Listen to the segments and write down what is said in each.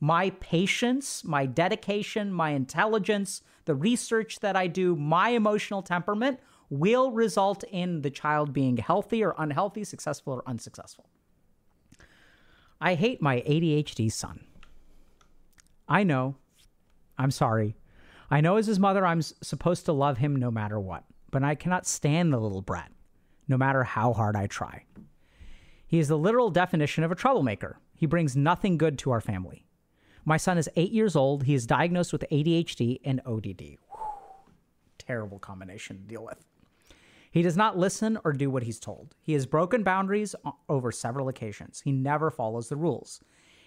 my patience, my dedication, my intelligence, the research that I do, my emotional temperament will result in the child being healthy or unhealthy, successful or unsuccessful. I hate my ADHD son. I know. I'm sorry. I know as his mother, I'm supposed to love him no matter what, but I cannot stand the little brat, no matter how hard I try. He is the literal definition of a troublemaker. He brings nothing good to our family. My son is eight years old. He is diagnosed with ADHD and ODD. Whew. Terrible combination to deal with. He does not listen or do what he's told. He has broken boundaries over several occasions. He never follows the rules.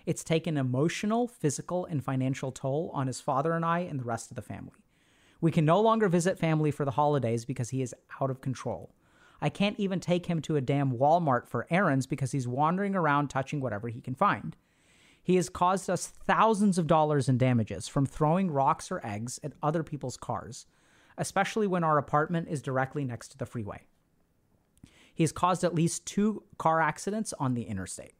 It's taken emotional, physical, and financial toll on his father and I and the rest of the family. We can no longer visit family for the holidays because he is out of control. I can't even take him to a damn Walmart for errands because he's wandering around touching whatever he can find. He has caused us thousands of dollars in damages from throwing rocks or eggs at other people's cars, especially when our apartment is directly next to the freeway. He has caused at least two car accidents on the interstate.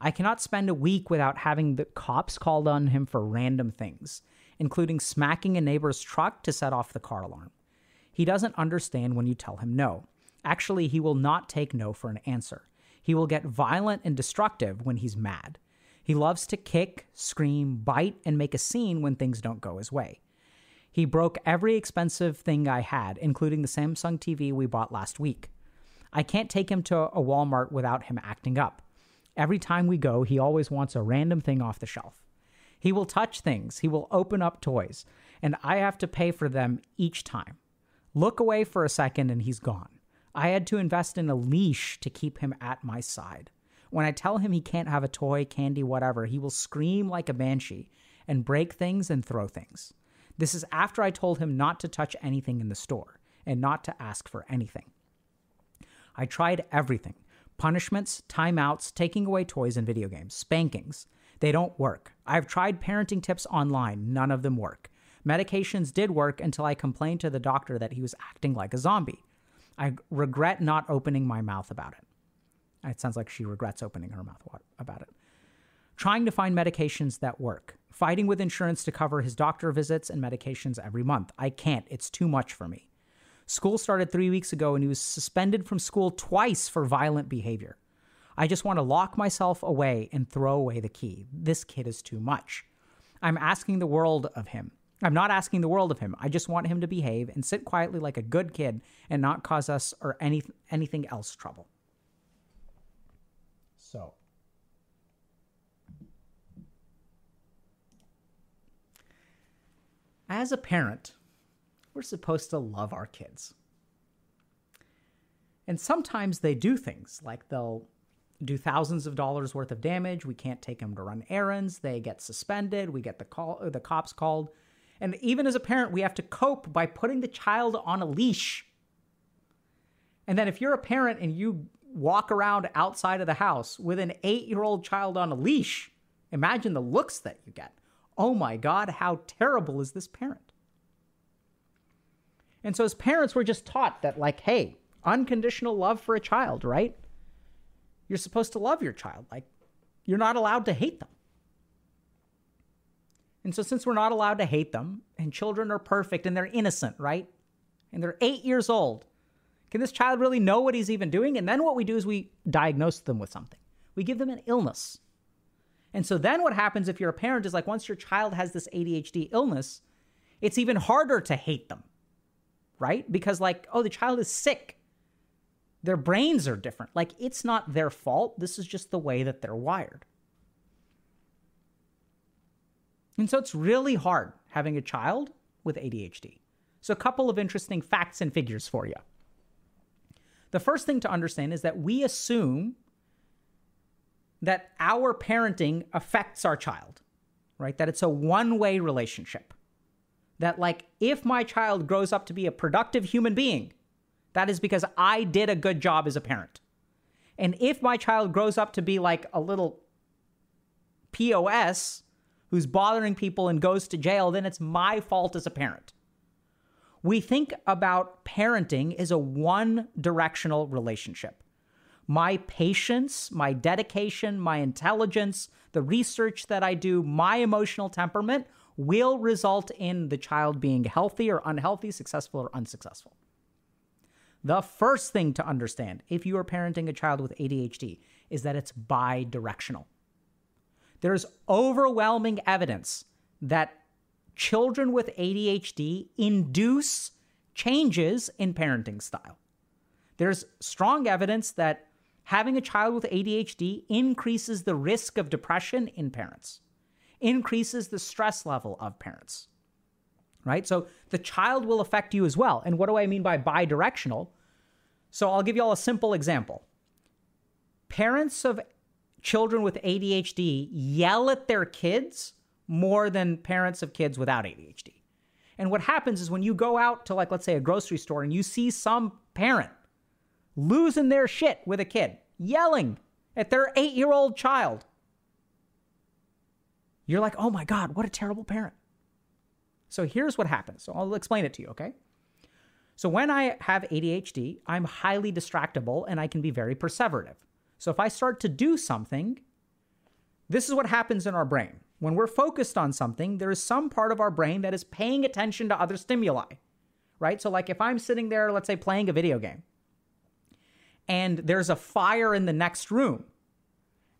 I cannot spend a week without having the cops called on him for random things, including smacking a neighbor's truck to set off the car alarm. He doesn't understand when you tell him no. Actually, he will not take no for an answer. He will get violent and destructive when he's mad. He loves to kick, scream, bite, and make a scene when things don't go his way. He broke every expensive thing I had, including the Samsung TV we bought last week. I can't take him to a Walmart without him acting up. Every time we go, he always wants a random thing off the shelf. He will touch things, he will open up toys, and I have to pay for them each time. Look away for a second and he's gone. I had to invest in a leash to keep him at my side. When I tell him he can't have a toy, candy, whatever, he will scream like a banshee and break things and throw things. This is after I told him not to touch anything in the store and not to ask for anything. I tried everything punishments, timeouts, taking away toys and video games, spankings. They don't work. I've tried parenting tips online, none of them work. Medications did work until I complained to the doctor that he was acting like a zombie. I regret not opening my mouth about it. It sounds like she regrets opening her mouth about it. Trying to find medications that work. Fighting with insurance to cover his doctor visits and medications every month. I can't. It's too much for me. School started three weeks ago and he was suspended from school twice for violent behavior. I just want to lock myself away and throw away the key. This kid is too much. I'm asking the world of him. I'm not asking the world of him. I just want him to behave and sit quietly like a good kid and not cause us or any anything else trouble. So, as a parent, we're supposed to love our kids. And sometimes they do things like they'll do thousands of dollars worth of damage. We can't take them to run errands. They get suspended. We get the call, uh, the cops called. And even as a parent, we have to cope by putting the child on a leash. And then if you're a parent and you walk around outside of the house with an eight year old child on a leash, imagine the looks that you get. Oh my God, how terrible is this parent? And so as parents, we're just taught that, like, hey, unconditional love for a child, right? You're supposed to love your child. Like, you're not allowed to hate them. And so, since we're not allowed to hate them, and children are perfect and they're innocent, right? And they're eight years old, can this child really know what he's even doing? And then what we do is we diagnose them with something, we give them an illness. And so, then what happens if you're a parent is like once your child has this ADHD illness, it's even harder to hate them right? Because, like, oh, the child is sick. Their brains are different. Like, it's not their fault. This is just the way that they're wired. And so it's really hard having a child with ADHD. So, a couple of interesting facts and figures for you. The first thing to understand is that we assume that our parenting affects our child, right? That it's a one way relationship that like if my child grows up to be a productive human being, that is because I did a good job as a parent. And if my child grows up to be like a little POS who's bothering people and goes to jail, then it's my fault as a parent. We think about parenting as a one directional relationship. my patience, my dedication, my intelligence, the research that I do, my emotional temperament will result in the child being healthy or unhealthy, successful or unsuccessful. The first thing to understand if you are parenting a child with ADHD is that it's bi directional. There's overwhelming evidence that children with ADHD induce changes in parenting style. There's strong evidence that having a child with ADHD increases the risk of depression in parents, increases the stress level of parents. Right? So the child will affect you as well. And what do I mean by bi directional? So I'll give you all a simple example. Parents of children with ADHD yell at their kids more than parents of kids without ADHD. And what happens is when you go out to, like, let's say a grocery store and you see some parent losing their shit with a kid, yelling at their eight year old child, you're like, oh my God, what a terrible parent. So here's what happens. So I'll explain it to you, okay? So when I have ADHD, I'm highly distractible and I can be very perseverative. So if I start to do something, this is what happens in our brain. When we're focused on something, there is some part of our brain that is paying attention to other stimuli, right? So, like if I'm sitting there, let's say playing a video game, and there's a fire in the next room,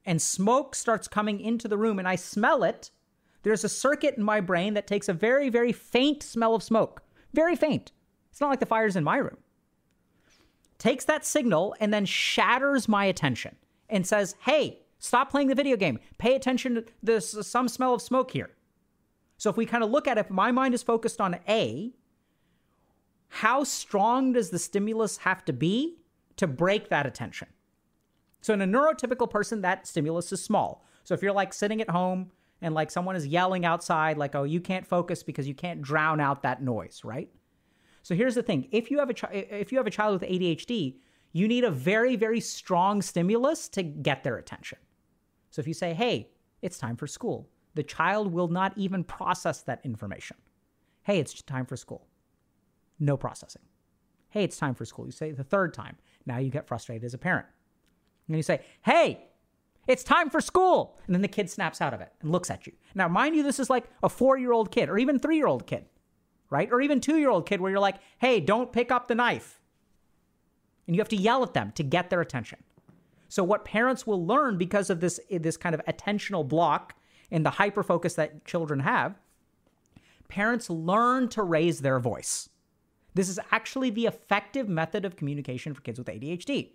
and smoke starts coming into the room, and I smell it, there's a circuit in my brain that takes a very, very faint smell of smoke, very faint. It's not like the fire's in my room. Takes that signal and then shatters my attention and says, hey, Stop playing the video game. Pay attention to this some smell of smoke here. So if we kind of look at it, my mind is focused on A. How strong does the stimulus have to be to break that attention? So in a neurotypical person, that stimulus is small. So if you're like sitting at home and like someone is yelling outside, like, oh, you can't focus because you can't drown out that noise, right? So here's the thing: if you have a chi- if you have a child with ADHD, you need a very very strong stimulus to get their attention. So if you say, hey, it's time for school, the child will not even process that information. Hey, it's time for school. No processing. Hey, it's time for school. You say the third time. Now you get frustrated as a parent. And you say, hey, it's time for school. And then the kid snaps out of it and looks at you. Now, mind you, this is like a four year old kid or even three year old kid, right? Or even two year old kid where you're like, hey, don't pick up the knife. And you have to yell at them to get their attention. So what parents will learn because of this eh, this kind of attentional block and the hyper focus that children have, parents learn to raise their voice. This is actually the effective method of communication for kids with ADHD.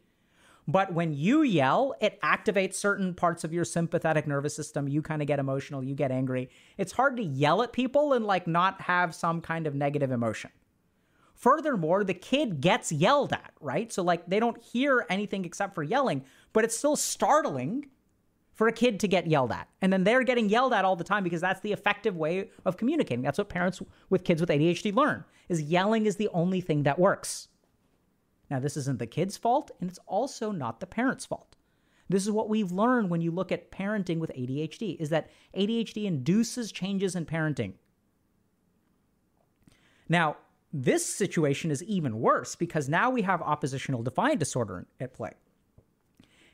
But when you yell, it activates certain parts of your sympathetic nervous system. You kind of get emotional, you get angry. It's hard to yell at people and like not have some kind of negative emotion. Furthermore, the kid gets yelled at, right? So, like, they don't hear anything except for yelling, but it's still startling for a kid to get yelled at. And then they're getting yelled at all the time because that's the effective way of communicating. That's what parents with kids with ADHD learn is yelling is the only thing that works. Now, this isn't the kid's fault, and it's also not the parent's fault. This is what we've learned when you look at parenting with ADHD is that ADHD induces changes in parenting. Now, this situation is even worse because now we have oppositional defiant disorder at play.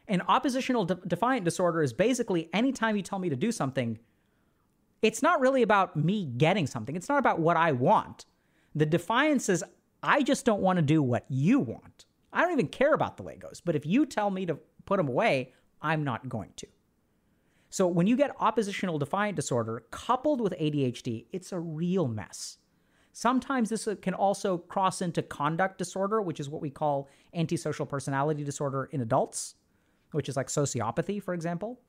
And oppositional de- defiant disorder is basically anytime you tell me to do something, it's not really about me getting something. It's not about what I want. The defiance is I just don't want to do what you want. I don't even care about the Legos, but if you tell me to put them away, I'm not going to. So when you get oppositional defiant disorder coupled with ADHD, it's a real mess. Sometimes this can also cross into conduct disorder, which is what we call antisocial personality disorder in adults, which is like sociopathy, for example.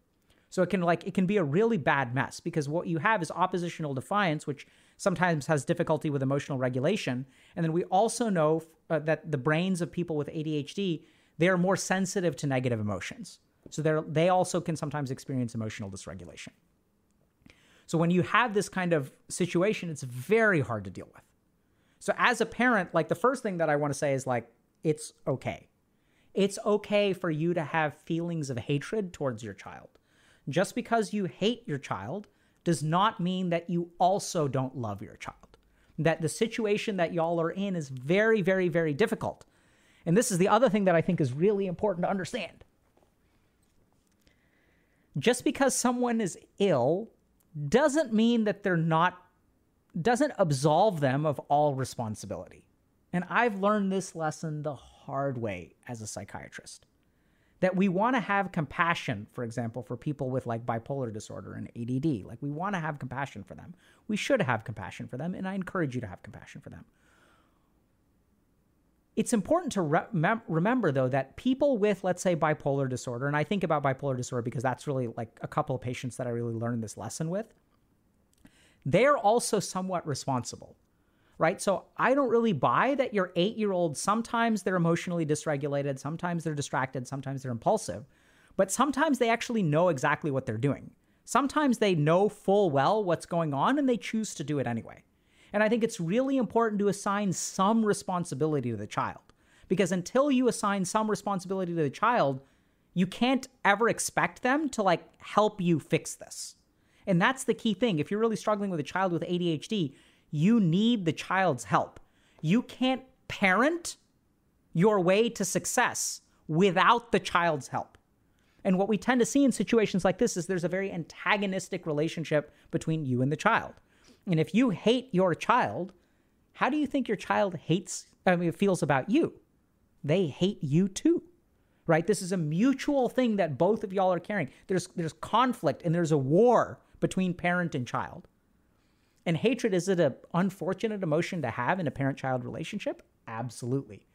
So it can like it can be a really bad mess because what you have is oppositional defiance, which sometimes has difficulty with emotional regulation, and then we also know uh, that the brains of people with ADHD they are more sensitive to negative emotions, so they they also can sometimes experience emotional dysregulation. So when you have this kind of situation, it's very hard to deal with. So as a parent, like the first thing that I want to say is like, it's okay. It's okay for you to have feelings of hatred towards your child. Just because you hate your child does not mean that you also don't love your child. That the situation that y'all are in is very, very, very difficult. And this is the other thing that I think is really important to understand. Just because someone is ill doesn't mean that they're not, doesn't absolve them of all responsibility. And I've learned this lesson the hard way as a psychiatrist that we want to have compassion, for example, for people with like bipolar disorder and ADD. Like we want to have compassion for them. We should have compassion for them, and I encourage you to have compassion for them. It's important to re- remember, though, that people with, let's say, bipolar disorder, and I think about bipolar disorder because that's really like a couple of patients that I really learned this lesson with, they're also somewhat responsible right? So I don't really buy that your eight year old, sometimes they're emotionally dysregulated, sometimes they're distracted, sometimes they're impulsive, but sometimes they actually know exactly what they're doing. Sometimes they know full well what's going on and they choose to do it anyway. And I think it's really important to assign some responsibility to the child because until you assign some responsibility to the child, you can't ever expect them to like help you fix this. And that's the key thing. If you're really struggling with a child with ADHD, you need the child's help. You can't parent your way to success without the child's help. And what we tend to see in situations like this is there's a very antagonistic relationship between you and the child. And if you hate your child, how do you think your child hates I mean feels about you? They hate you too. Right? This is a mutual thing that both of y'all are carrying. There's there's conflict and there's a war between parent and child. And hatred, is it an unfortunate emotion to have in a parent child relationship? Absolutely.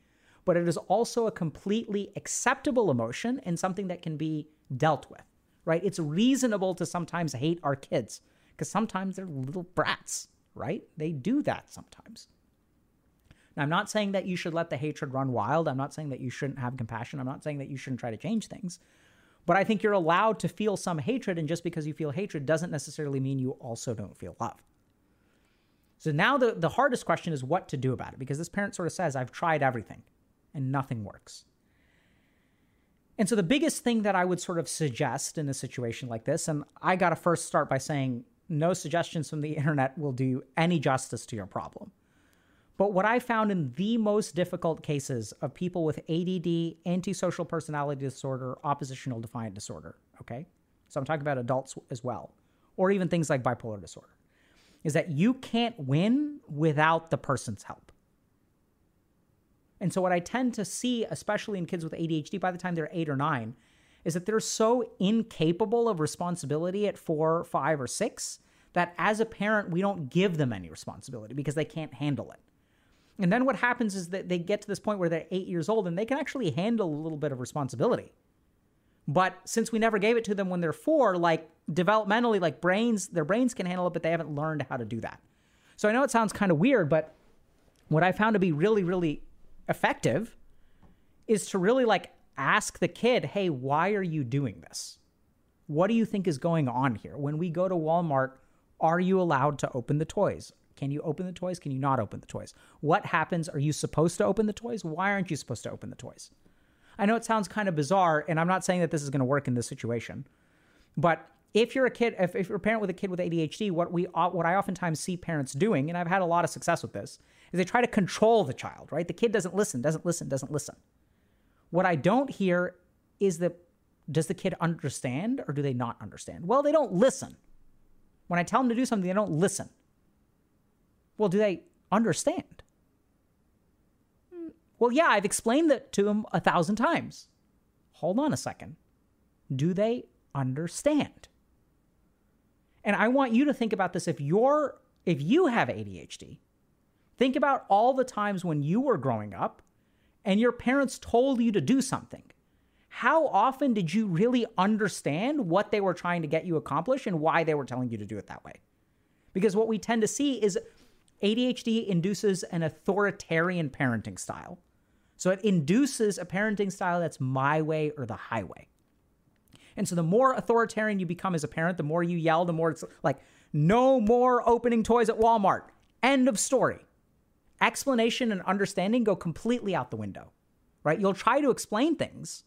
But it is also a completely acceptable emotion and something that can be dealt with, right? It's reasonable to sometimes hate our kids because sometimes they're little brats, right? They do that sometimes. Now, I'm not saying that you should let the hatred run wild. I'm not saying that you shouldn't have compassion. I'm not saying that you shouldn't try to change things. But I think you're allowed to feel some hatred. And just because you feel hatred doesn't necessarily mean you also don't feel love. So now the, the hardest question is what to do about it because this parent sort of says, I've tried everything and nothing works. And so the biggest thing that I would sort of suggest in a situation like this, and I got to first start by saying no suggestions from the internet will do any justice to your problem. But what I found in the most difficult cases of people with ADD, antisocial personality disorder, oppositional defiant disorder, okay? So I'm talking about adults as well, or even things like bipolar disorder is that you can't win without the person's help. And so, what I tend to see, especially in kids with ADHD by the time they're eight or nine, is that they're so incapable of responsibility at four, five, or six that as a parent, we don't give them any responsibility because they can't handle it. And then what happens is that they get to this point where they're eight years old and they can actually handle a little bit of responsibility. But since we never gave it to them when they're four, like developmentally, like brains, their brains can handle it, but they haven't learned how to do that. So I know it sounds kind of weird, but what I found to be really, really effective is to really like ask the kid, hey, why are you doing this? What do you think is going on here? When we go to Walmart, are you allowed to open the toys? Can you open the toys? Can you not open the toys? What happens? Are you supposed to open the toys? Why aren't you supposed to open the toys? I know it sounds kind of bizarre, and I'm not saying that this is going to work in this situation, but if you're a kid, if, if you're a parent with a kid with ADHD, what we uh, what I oftentimes see parents doing, and I've had a lot of success with this, is they try to control the child. Right, the kid doesn't listen, doesn't listen, doesn't listen. What I don't hear is that does the kid understand or do they not understand? Well, they don't listen. When I tell them to do something, they don't listen. Well, do they understand? Well, yeah, I've explained that to them a thousand times. Hold on a second. Do they understand? And I want you to think about this if you're if you have ADHD, think about all the times when you were growing up and your parents told you to do something. How often did you really understand what they were trying to get you accomplished and why they were telling you to do it that way? Because what we tend to see is ADHD induces an authoritarian parenting style so it induces a parenting style that's my way or the highway. And so the more authoritarian you become as a parent, the more you yell, the more it's like, no more opening toys at Walmart. End of story. Explanation and understanding go completely out the window, right? You'll try to explain things.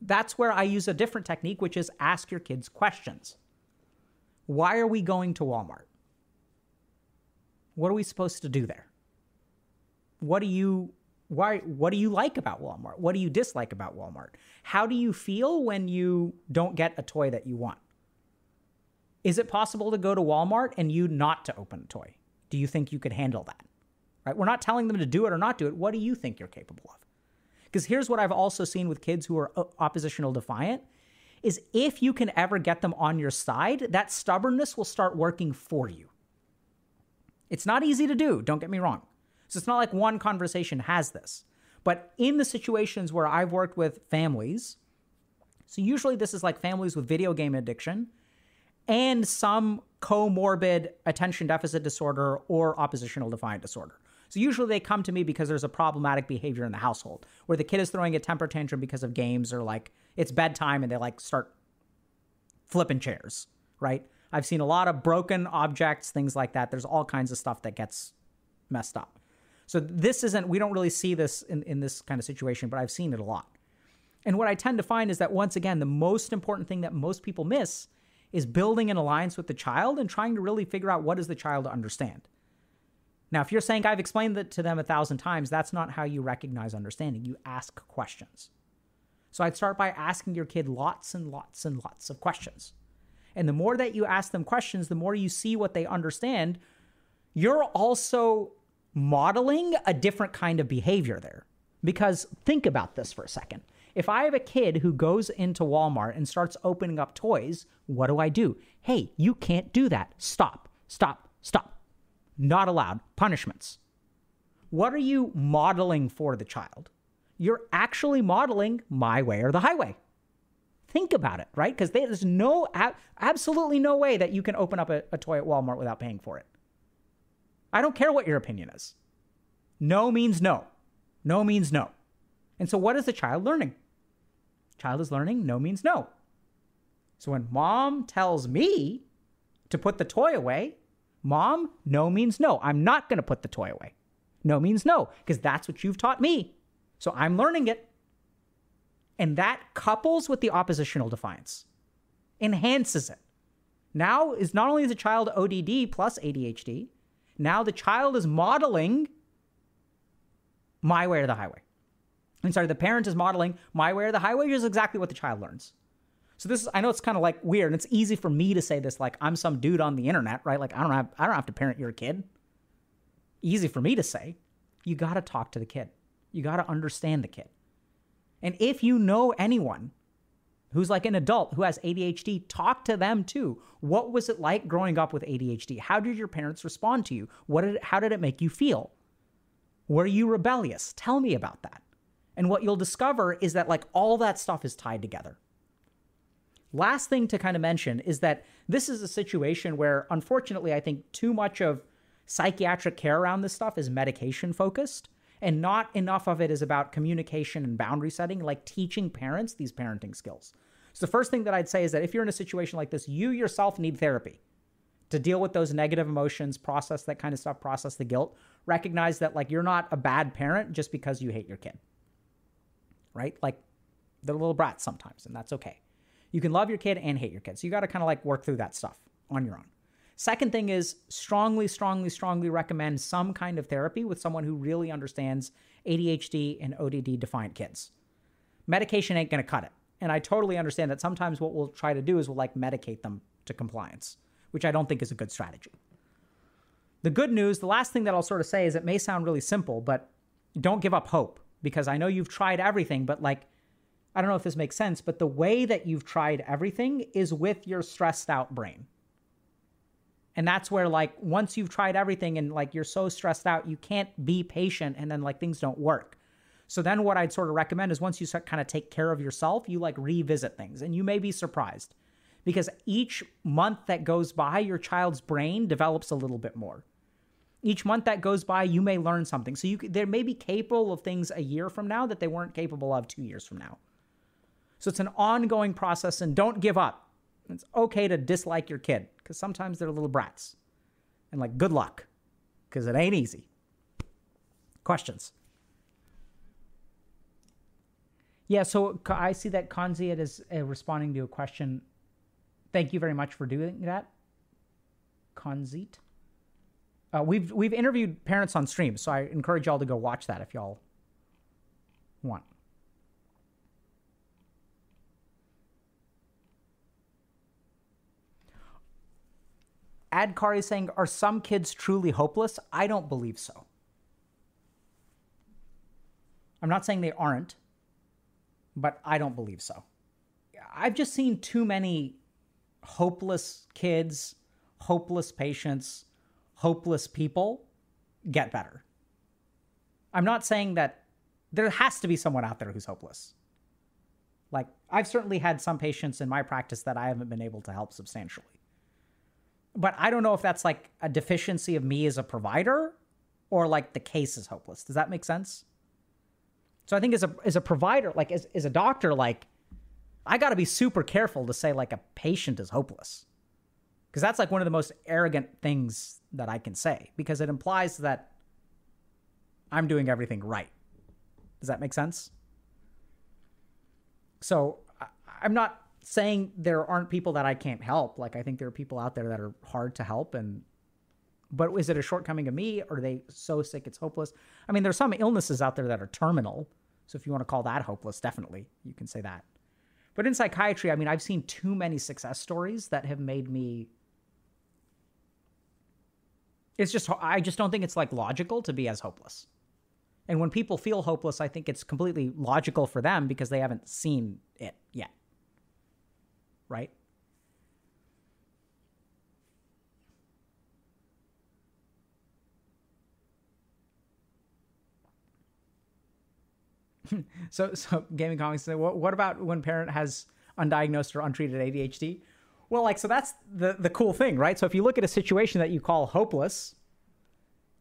That's where I use a different technique, which is ask your kids questions. Why are we going to Walmart? What are we supposed to do there? What do you why what do you like about Walmart? What do you dislike about Walmart? How do you feel when you don't get a toy that you want? Is it possible to go to Walmart and you not to open a toy? Do you think you could handle that? Right? We're not telling them to do it or not do it. What do you think you're capable of? Because here's what I've also seen with kids who are uh, oppositional defiant is if you can ever get them on your side, that stubbornness will start working for you. It's not easy to do, don't get me wrong. So it's not like one conversation has this. But in the situations where I've worked with families, so usually this is like families with video game addiction and some comorbid attention deficit disorder or oppositional defiant disorder. So usually they come to me because there's a problematic behavior in the household where the kid is throwing a temper tantrum because of games or like it's bedtime and they like start flipping chairs, right? I've seen a lot of broken objects, things like that. There's all kinds of stuff that gets messed up. So this isn't we don't really see this in, in this kind of situation, but I've seen it a lot. And what I tend to find is that once again, the most important thing that most people miss is building an alliance with the child and trying to really figure out what does the child understand. Now, if you're saying I've explained it to them a thousand times, that's not how you recognize understanding. You ask questions. So I'd start by asking your kid lots and lots and lots of questions. And the more that you ask them questions, the more you see what they understand. You're also modeling a different kind of behavior there. Because think about this for a second. If I have a kid who goes into Walmart and starts opening up toys, what do I do? Hey, you can't do that. Stop, stop, stop. Not allowed. Punishments. What are you modeling for the child? You're actually modeling my way or the highway. Think about it, right? Because there's no, absolutely no way that you can open up a, a toy at Walmart without paying for it. I don't care what your opinion is. No means no. No means no. And so, what is the child learning? Child is learning no means no. So when mom tells me to put the toy away, mom, no means no. I'm not going to put the toy away. No means no, because that's what you've taught me. So I'm learning it. And that couples with the oppositional defiance, enhances it. Now is not only is the child ODD plus ADHD, now the child is modeling my way or the highway. I'm sorry, the parent is modeling my way or the highway, which is exactly what the child learns. So this is I know it's kind of like weird, and it's easy for me to say this like I'm some dude on the internet, right? Like I don't have I don't have to parent your kid. Easy for me to say. You got to talk to the kid. You got to understand the kid. And if you know anyone who's like an adult who has ADHD, talk to them too. What was it like growing up with ADHD? How did your parents respond to you? What did how did it make you feel? Were you rebellious? Tell me about that. And what you'll discover is that like all that stuff is tied together. Last thing to kind of mention is that this is a situation where unfortunately I think too much of psychiatric care around this stuff is medication focused and not enough of it is about communication and boundary setting like teaching parents these parenting skills. So the first thing that I'd say is that if you're in a situation like this, you yourself need therapy to deal with those negative emotions, process that kind of stuff, process the guilt, recognize that like you're not a bad parent just because you hate your kid right? Like they're little brats sometimes, and that's okay. You can love your kid and hate your kid. So you got to kind of like work through that stuff on your own. Second thing is strongly, strongly, strongly recommend some kind of therapy with someone who really understands ADHD and ODD defiant kids. Medication ain't going to cut it. And I totally understand that sometimes what we'll try to do is we'll like medicate them to compliance, which I don't think is a good strategy. The good news, the last thing that I'll sort of say is it may sound really simple, but don't give up hope because I know you've tried everything, but like, I don't know if this makes sense, but the way that you've tried everything is with your stressed out brain. And that's where, like, once you've tried everything and like you're so stressed out, you can't be patient and then like things don't work. So then what I'd sort of recommend is once you kind of take care of yourself, you like revisit things and you may be surprised because each month that goes by, your child's brain develops a little bit more each month that goes by, you may learn something. So you they may be capable of things a year from now that they weren't capable of two years from now. So it's an ongoing process, and don't give up. It's okay to dislike your kid because sometimes they're little brats, and like good luck because it ain't easy. Questions? Yeah, so I see that Konziat is uh, responding to a question. Thank you very much for doing that, Konzit. Uh, we've we've interviewed parents on stream, so I encourage y'all to go watch that if y'all One. Adkari is saying, Are some kids truly hopeless? I don't believe so. I'm not saying they aren't, but I don't believe so. I've just seen too many hopeless kids, hopeless patients, hopeless people get better. I'm not saying that there has to be someone out there who's hopeless. Like, I've certainly had some patients in my practice that I haven't been able to help substantially. But I don't know if that's like a deficiency of me as a provider or like the case is hopeless. Does that make sense? So I think as a as a provider, like as, as a doctor, like I got to be super careful to say like a patient is hopeless. Because that's like one of the most arrogant things that I can say because it implies that I'm doing everything right. Does that make sense? So I'm not saying there aren't people that I can't help. Like I think there are people out there that are hard to help and but is it a shortcoming of me or are they so sick it's hopeless? I mean, there's some illnesses out there that are terminal. So if you want to call that hopeless, definitely you can say that. But in psychiatry, I mean, I've seen too many success stories that have made me. It's just, I just don't think it's like logical to be as hopeless. And when people feel hopeless, I think it's completely logical for them because they haven't seen it yet. Right? so so gaming comics say what, what about when parent has undiagnosed or untreated adhd well like so that's the the cool thing right so if you look at a situation that you call hopeless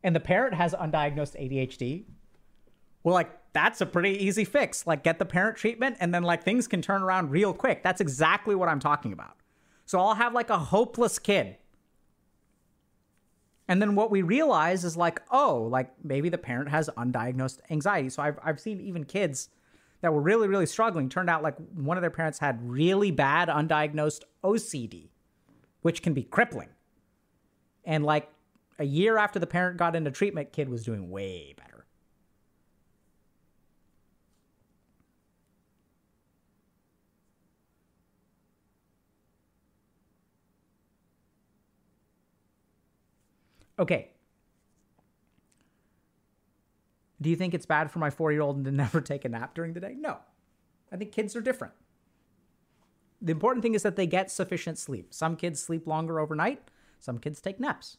and the parent has undiagnosed adhd well like that's a pretty easy fix like get the parent treatment and then like things can turn around real quick that's exactly what i'm talking about so i'll have like a hopeless kid and then what we realize is like, oh, like maybe the parent has undiagnosed anxiety. So I've, I've seen even kids that were really, really struggling. Turned out like one of their parents had really bad undiagnosed OCD, which can be crippling. And like a year after the parent got into treatment, kid was doing way better. Okay. Do you think it's bad for my four year old to never take a nap during the day? No. I think kids are different. The important thing is that they get sufficient sleep. Some kids sleep longer overnight, some kids take naps.